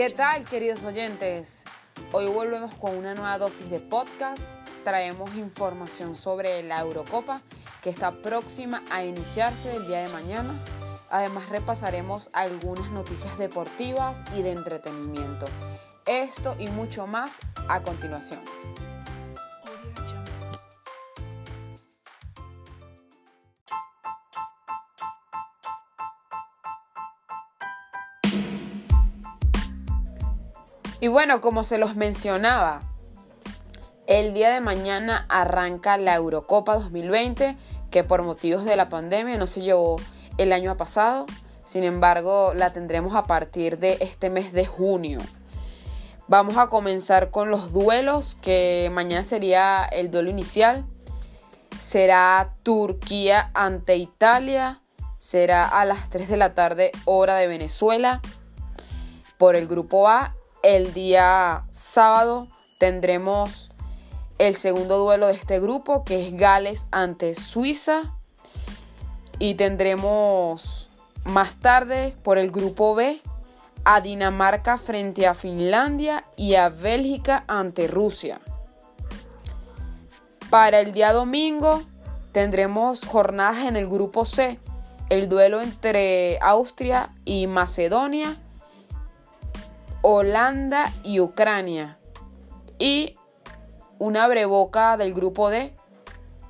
¿Qué tal, queridos oyentes? Hoy volvemos con una nueva dosis de podcast. Traemos información sobre la Eurocopa que está próxima a iniciarse el día de mañana. Además repasaremos algunas noticias deportivas y de entretenimiento. Esto y mucho más a continuación. Y bueno, como se los mencionaba, el día de mañana arranca la Eurocopa 2020, que por motivos de la pandemia no se llevó el año pasado. Sin embargo, la tendremos a partir de este mes de junio. Vamos a comenzar con los duelos, que mañana sería el duelo inicial. Será Turquía ante Italia. Será a las 3 de la tarde hora de Venezuela. Por el grupo A el día sábado tendremos el segundo duelo de este grupo, que es Gales ante Suiza. Y tendremos más tarde por el grupo B a Dinamarca frente a Finlandia y a Bélgica ante Rusia. Para el día domingo tendremos jornadas en el grupo C, el duelo entre Austria y Macedonia Holanda y Ucrania. Y una breboca del grupo D.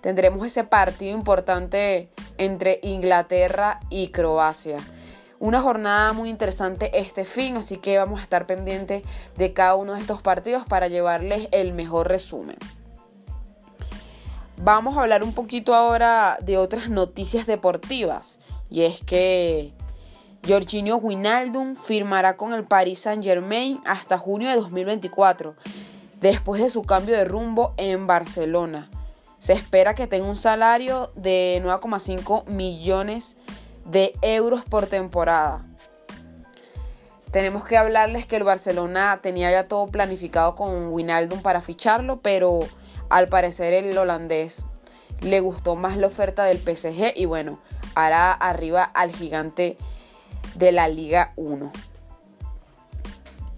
Tendremos ese partido importante entre Inglaterra y Croacia. Una jornada muy interesante este fin, así que vamos a estar pendientes de cada uno de estos partidos para llevarles el mejor resumen. Vamos a hablar un poquito ahora de otras noticias deportivas. Y es que Jorginho Wijnaldum firmará con el Paris Saint-Germain hasta junio de 2024, después de su cambio de rumbo en Barcelona. Se espera que tenga un salario de 9,5 millones de euros por temporada. Tenemos que hablarles que el Barcelona tenía ya todo planificado con Wijnaldum para ficharlo, pero al parecer el holandés le gustó más la oferta del PSG y bueno, hará arriba al gigante de la Liga 1.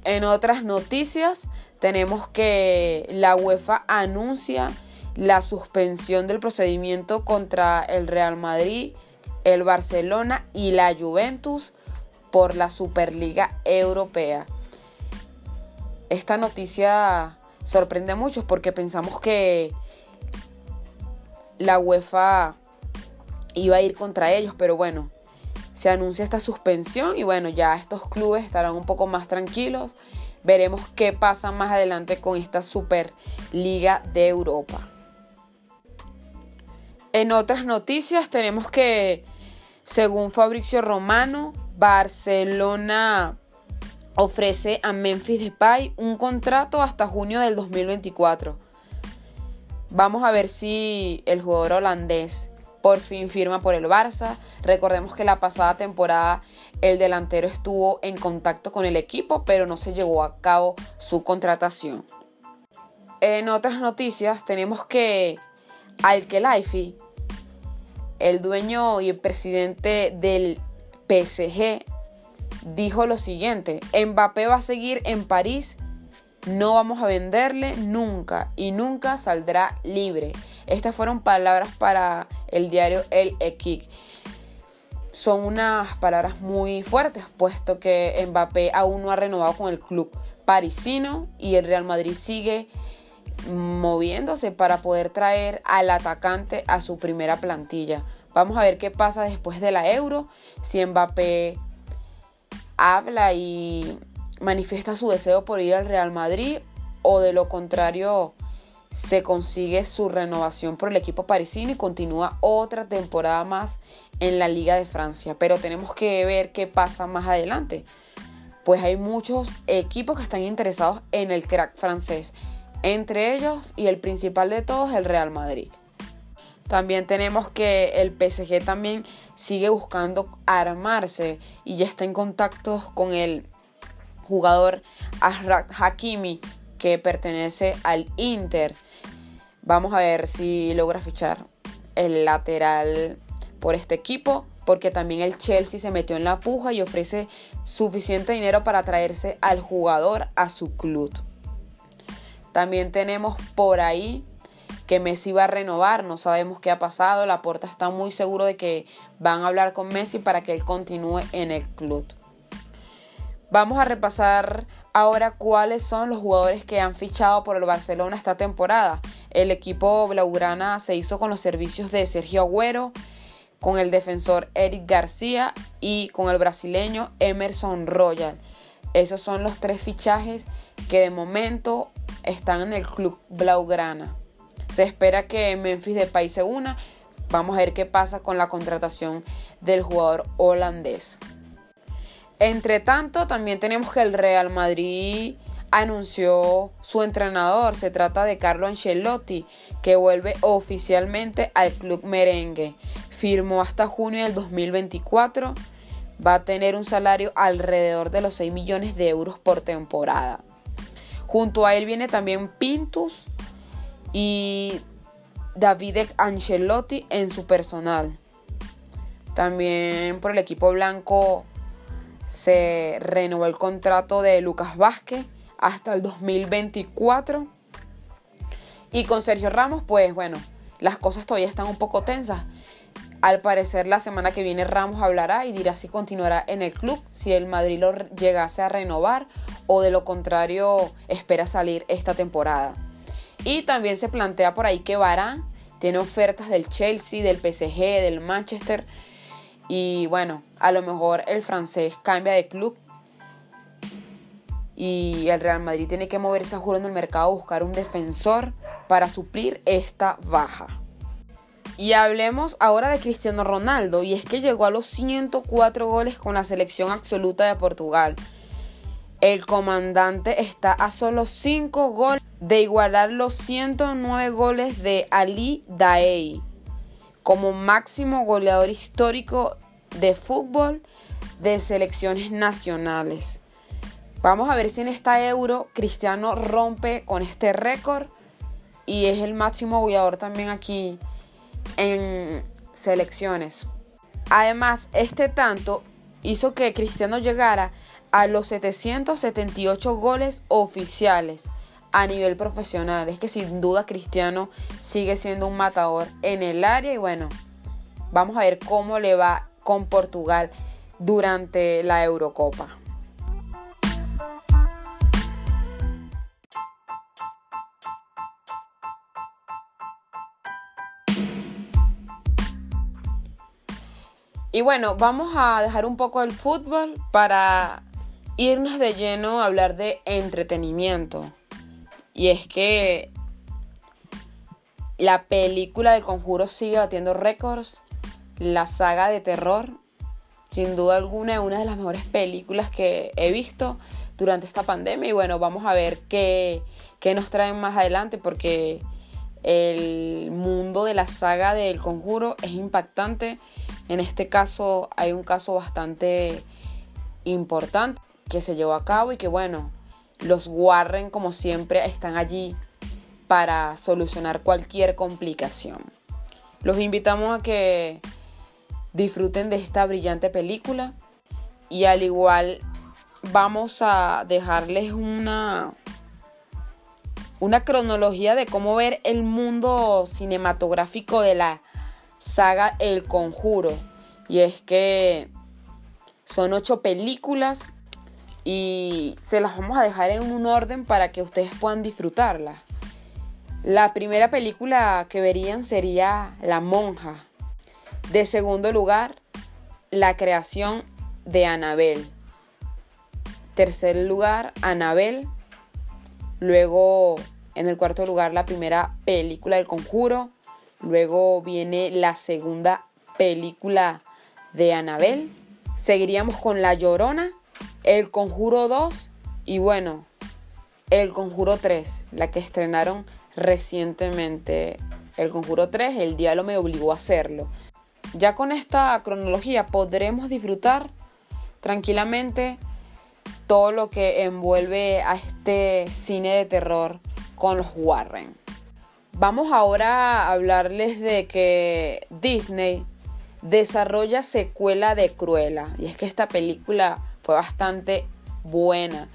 En otras noticias tenemos que la UEFA anuncia la suspensión del procedimiento contra el Real Madrid, el Barcelona y la Juventus por la Superliga Europea. Esta noticia sorprende a muchos porque pensamos que la UEFA iba a ir contra ellos, pero bueno, se anuncia esta suspensión y bueno, ya estos clubes estarán un poco más tranquilos. Veremos qué pasa más adelante con esta Superliga de Europa. En otras noticias tenemos que, según Fabricio Romano, Barcelona ofrece a Memphis Depay un contrato hasta junio del 2024. Vamos a ver si el jugador holandés por fin firma por el Barça. Recordemos que la pasada temporada el delantero estuvo en contacto con el equipo, pero no se llevó a cabo su contratación. En otras noticias tenemos que Al-Khelaifi, el dueño y el presidente del PSG, dijo lo siguiente, Mbappé va a seguir en París no vamos a venderle nunca y nunca saldrá libre. Estas fueron palabras para el diario El Equic. Son unas palabras muy fuertes, puesto que Mbappé aún no ha renovado con el club parisino y el Real Madrid sigue moviéndose para poder traer al atacante a su primera plantilla. Vamos a ver qué pasa después de la Euro, si Mbappé habla y manifiesta su deseo por ir al Real Madrid o de lo contrario se consigue su renovación por el equipo parisino y continúa otra temporada más en la Liga de Francia. Pero tenemos que ver qué pasa más adelante. Pues hay muchos equipos que están interesados en el crack francés. Entre ellos y el principal de todos, el Real Madrid. También tenemos que el PSG también sigue buscando armarse y ya está en contacto con el jugador Ashraf Hakimi que pertenece al Inter. Vamos a ver si logra fichar el lateral por este equipo. porque también el Chelsea se metió en la puja y ofrece suficiente dinero para traerse al jugador a su club. También tenemos por ahí que Messi va a renovar, no sabemos qué ha pasado, la puerta está muy seguro de que van a hablar con Messi para que él continúe en el club. Vamos a repasar ahora cuáles son los jugadores que han fichado por el Barcelona esta temporada. El equipo blaugrana se hizo con los servicios de Sergio Agüero, con el defensor Eric García y con el brasileño Emerson Royal. Esos son los tres fichajes que de momento están en el club blaugrana. Se espera que Memphis Depay se una. Vamos a ver qué pasa con la contratación del jugador holandés. Entre tanto, también tenemos que el Real Madrid anunció su entrenador. Se trata de Carlo Ancelotti, que vuelve oficialmente al club merengue. Firmó hasta junio del 2024. Va a tener un salario alrededor de los 6 millones de euros por temporada. Junto a él viene también Pintus y David Ancelotti en su personal. También por el equipo blanco se renovó el contrato de Lucas Vázquez hasta el 2024. Y con Sergio Ramos, pues bueno, las cosas todavía están un poco tensas. Al parecer la semana que viene Ramos hablará y dirá si continuará en el club, si el Madrid lo llegase a renovar o de lo contrario espera salir esta temporada. Y también se plantea por ahí que Varane tiene ofertas del Chelsea, del PSG, del Manchester y bueno, a lo mejor el francés cambia de club y el Real Madrid tiene que moverse a juro en el mercado a buscar un defensor para suplir esta baja. Y hablemos ahora de Cristiano Ronaldo, y es que llegó a los 104 goles con la selección absoluta de Portugal. El comandante está a solo 5 goles de igualar los 109 goles de Ali Daei como máximo goleador histórico de fútbol de selecciones nacionales. Vamos a ver si en esta Euro Cristiano rompe con este récord y es el máximo goleador también aquí en selecciones. Además, este tanto hizo que Cristiano llegara a los 778 goles oficiales a nivel profesional. Es que sin duda Cristiano sigue siendo un matador en el área y bueno, vamos a ver cómo le va con Portugal durante la Eurocopa. Y bueno, vamos a dejar un poco el fútbol para irnos de lleno a hablar de entretenimiento. Y es que la película del conjuro sigue batiendo récords. La saga de terror, sin duda alguna, es una de las mejores películas que he visto durante esta pandemia. Y bueno, vamos a ver qué, qué nos traen más adelante porque el mundo de la saga del conjuro es impactante. En este caso hay un caso bastante importante que se llevó a cabo y que bueno, los Warren, como siempre, están allí para solucionar cualquier complicación. Los invitamos a que disfruten de esta brillante película y al igual vamos a dejarles una una cronología de cómo ver el mundo cinematográfico de la saga El Conjuro. Y es que son ocho películas y se las vamos a dejar en un orden para que ustedes puedan disfrutarlas. La primera película que verían sería La monja. De segundo lugar, La creación de Anabel. Tercer lugar, Anabel. Luego, en el cuarto lugar, la primera película del conjuro. Luego viene la segunda película de Anabel. Seguiríamos con La Llorona el Conjuro 2 y bueno, El Conjuro 3, la que estrenaron recientemente. El Conjuro 3, el diálogo me obligó a hacerlo. Ya con esta cronología podremos disfrutar tranquilamente todo lo que envuelve a este cine de terror con los Warren. Vamos ahora a hablarles de que Disney desarrolla secuela de Cruella. Y es que esta película fue bastante buena.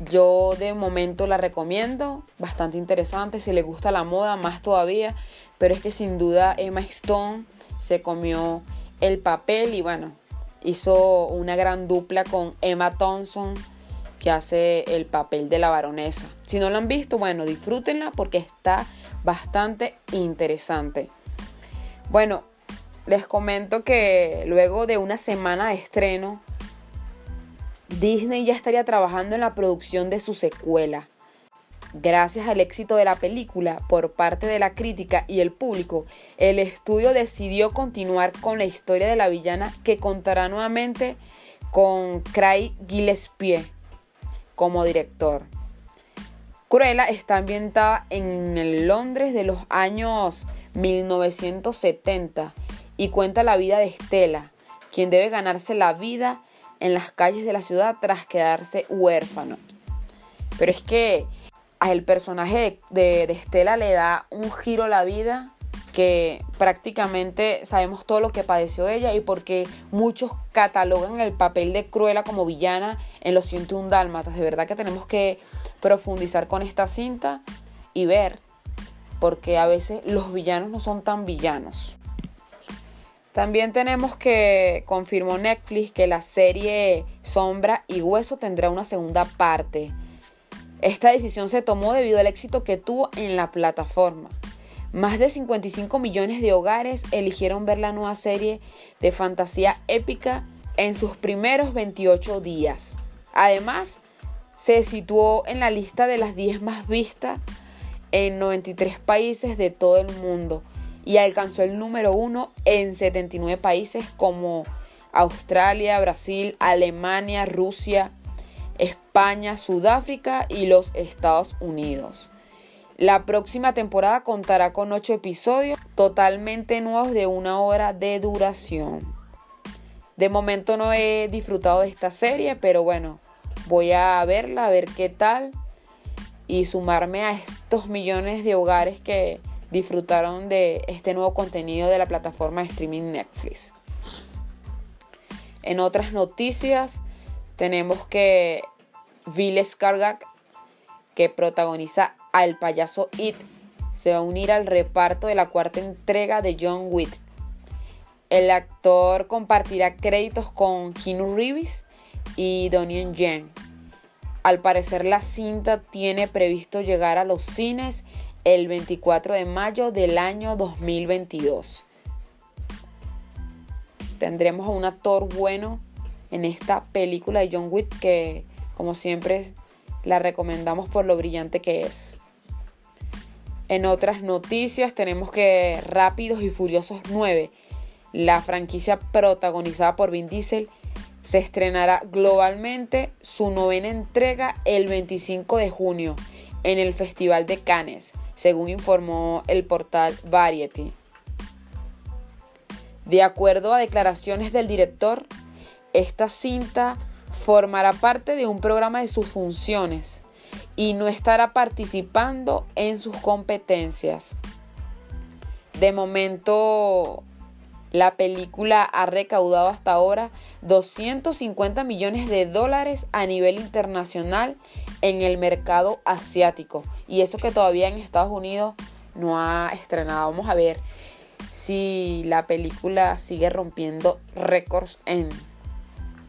Yo de momento la recomiendo, bastante interesante. Si le gusta la moda, más todavía. Pero es que sin duda Emma Stone se comió el papel y bueno, hizo una gran dupla con Emma Thompson que hace el papel de la baronesa. Si no la han visto, bueno, disfrútenla porque está bastante interesante. Bueno, les comento que luego de una semana de estreno, Disney ya estaría trabajando en la producción de su secuela. Gracias al éxito de la película por parte de la crítica y el público, el estudio decidió continuar con la historia de la villana que contará nuevamente con Craig Gillespie como director. Cruella está ambientada en el Londres de los años 1970 y cuenta la vida de Estela, quien debe ganarse la vida en las calles de la ciudad tras quedarse huérfano. Pero es que el personaje de, Estela le da un giro a la vida que prácticamente sabemos todo lo que padeció ella y porque muchos catalogan el papel de Cruella como villana en los 101 Dálmatas. De verdad que tenemos que profundizar con esta cinta y ver, porque a veces los villanos no son tan villanos. También tenemos que confirmó Netflix que la serie Sombra y Hueso tendrá una segunda parte. Esta decisión se tomó debido al éxito que tuvo en la plataforma. Más de 55 millones de hogares eligieron ver la nueva serie de fantasía épica en sus primeros 28 días. Además, se situó en la lista de las 10 más vistas en 93 países de todo el mundo y alcanzó el número uno en 79 países como Australia, Brasil, Alemania, Rusia, España, Sudáfrica y los Estados Unidos. La próxima temporada contará con 8 episodios totalmente nuevos de una hora de duración. De momento no he disfrutado de esta serie, pero bueno, voy a verla, a ver qué tal y sumarme a estos millones de hogares que disfrutaron de este nuevo contenido de la plataforma de streaming Netflix. En otras noticias tenemos que Bill Skarsgård, que protagoniza al payaso It, se va a unir al reparto de la cuarta entrega de John Wick. El actor compartirá créditos con Keanu Reeves y Donnie Yen. Al parecer la cinta tiene previsto llegar a los cines el 24 de mayo del año 2022. Tendremos a un actor bueno en esta película de John Wick que como siempre la recomendamos por lo brillante que es. En otras noticias tenemos que Rápidos y Furiosos 9, la franquicia protagonizada por Vin Diesel, se estrenará globalmente su novena entrega el 25 de junio en el Festival de Cannes, según informó el portal Variety. De acuerdo a declaraciones del director, esta cinta formará parte de un programa de sus funciones y no estará participando en sus competencias. De momento, la película ha recaudado hasta ahora 250 millones de dólares a nivel internacional en el mercado asiático. Y eso que todavía en Estados Unidos no ha estrenado. Vamos a ver si la película sigue rompiendo récords en,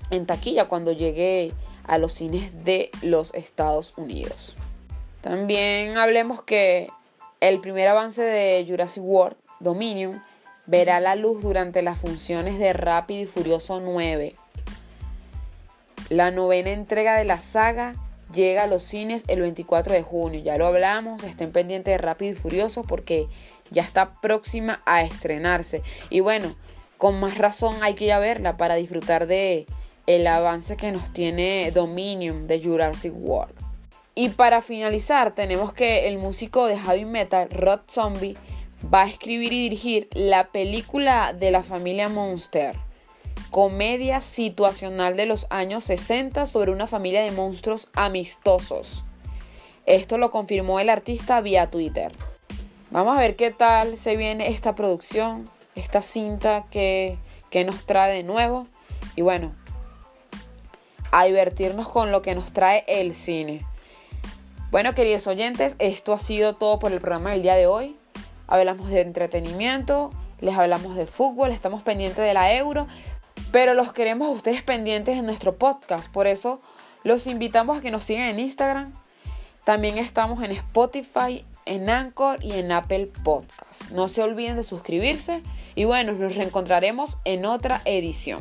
en taquilla cuando llegue a los cines de los Estados Unidos. También hablemos que el primer avance de Jurassic World Dominion verá la luz durante las funciones de Rápido y Furioso 9. La novena entrega de la saga llega a los cines el 24 de junio. Ya lo hablamos, estén pendientes de Rápido y Furioso porque ya está próxima a estrenarse. Y bueno, con más razón hay que ir a verla para disfrutar de el avance que nos tiene Dominion de Jurassic World. Y para finalizar, tenemos que el músico de heavy metal, Rod Zombie, va a escribir y dirigir la película de la familia Monster comedia situacional de los años 60 sobre una familia de monstruos amistosos. Esto lo confirmó el artista vía Twitter. Vamos a ver qué tal se viene esta producción, esta cinta, qué, qué nos trae de nuevo. Y bueno, a divertirnos con lo que nos trae el cine. Bueno, queridos oyentes, esto ha sido todo por el programa del día de hoy. Hablamos de entretenimiento, les hablamos de fútbol, estamos pendientes de la euro, pero los queremos a ustedes pendientes en nuestro podcast. Por eso los invitamos a que nos sigan en Instagram. También estamos en Spotify, en Anchor y en Apple Podcast. No se olviden de suscribirse y bueno, nos reencontraremos en otra edición.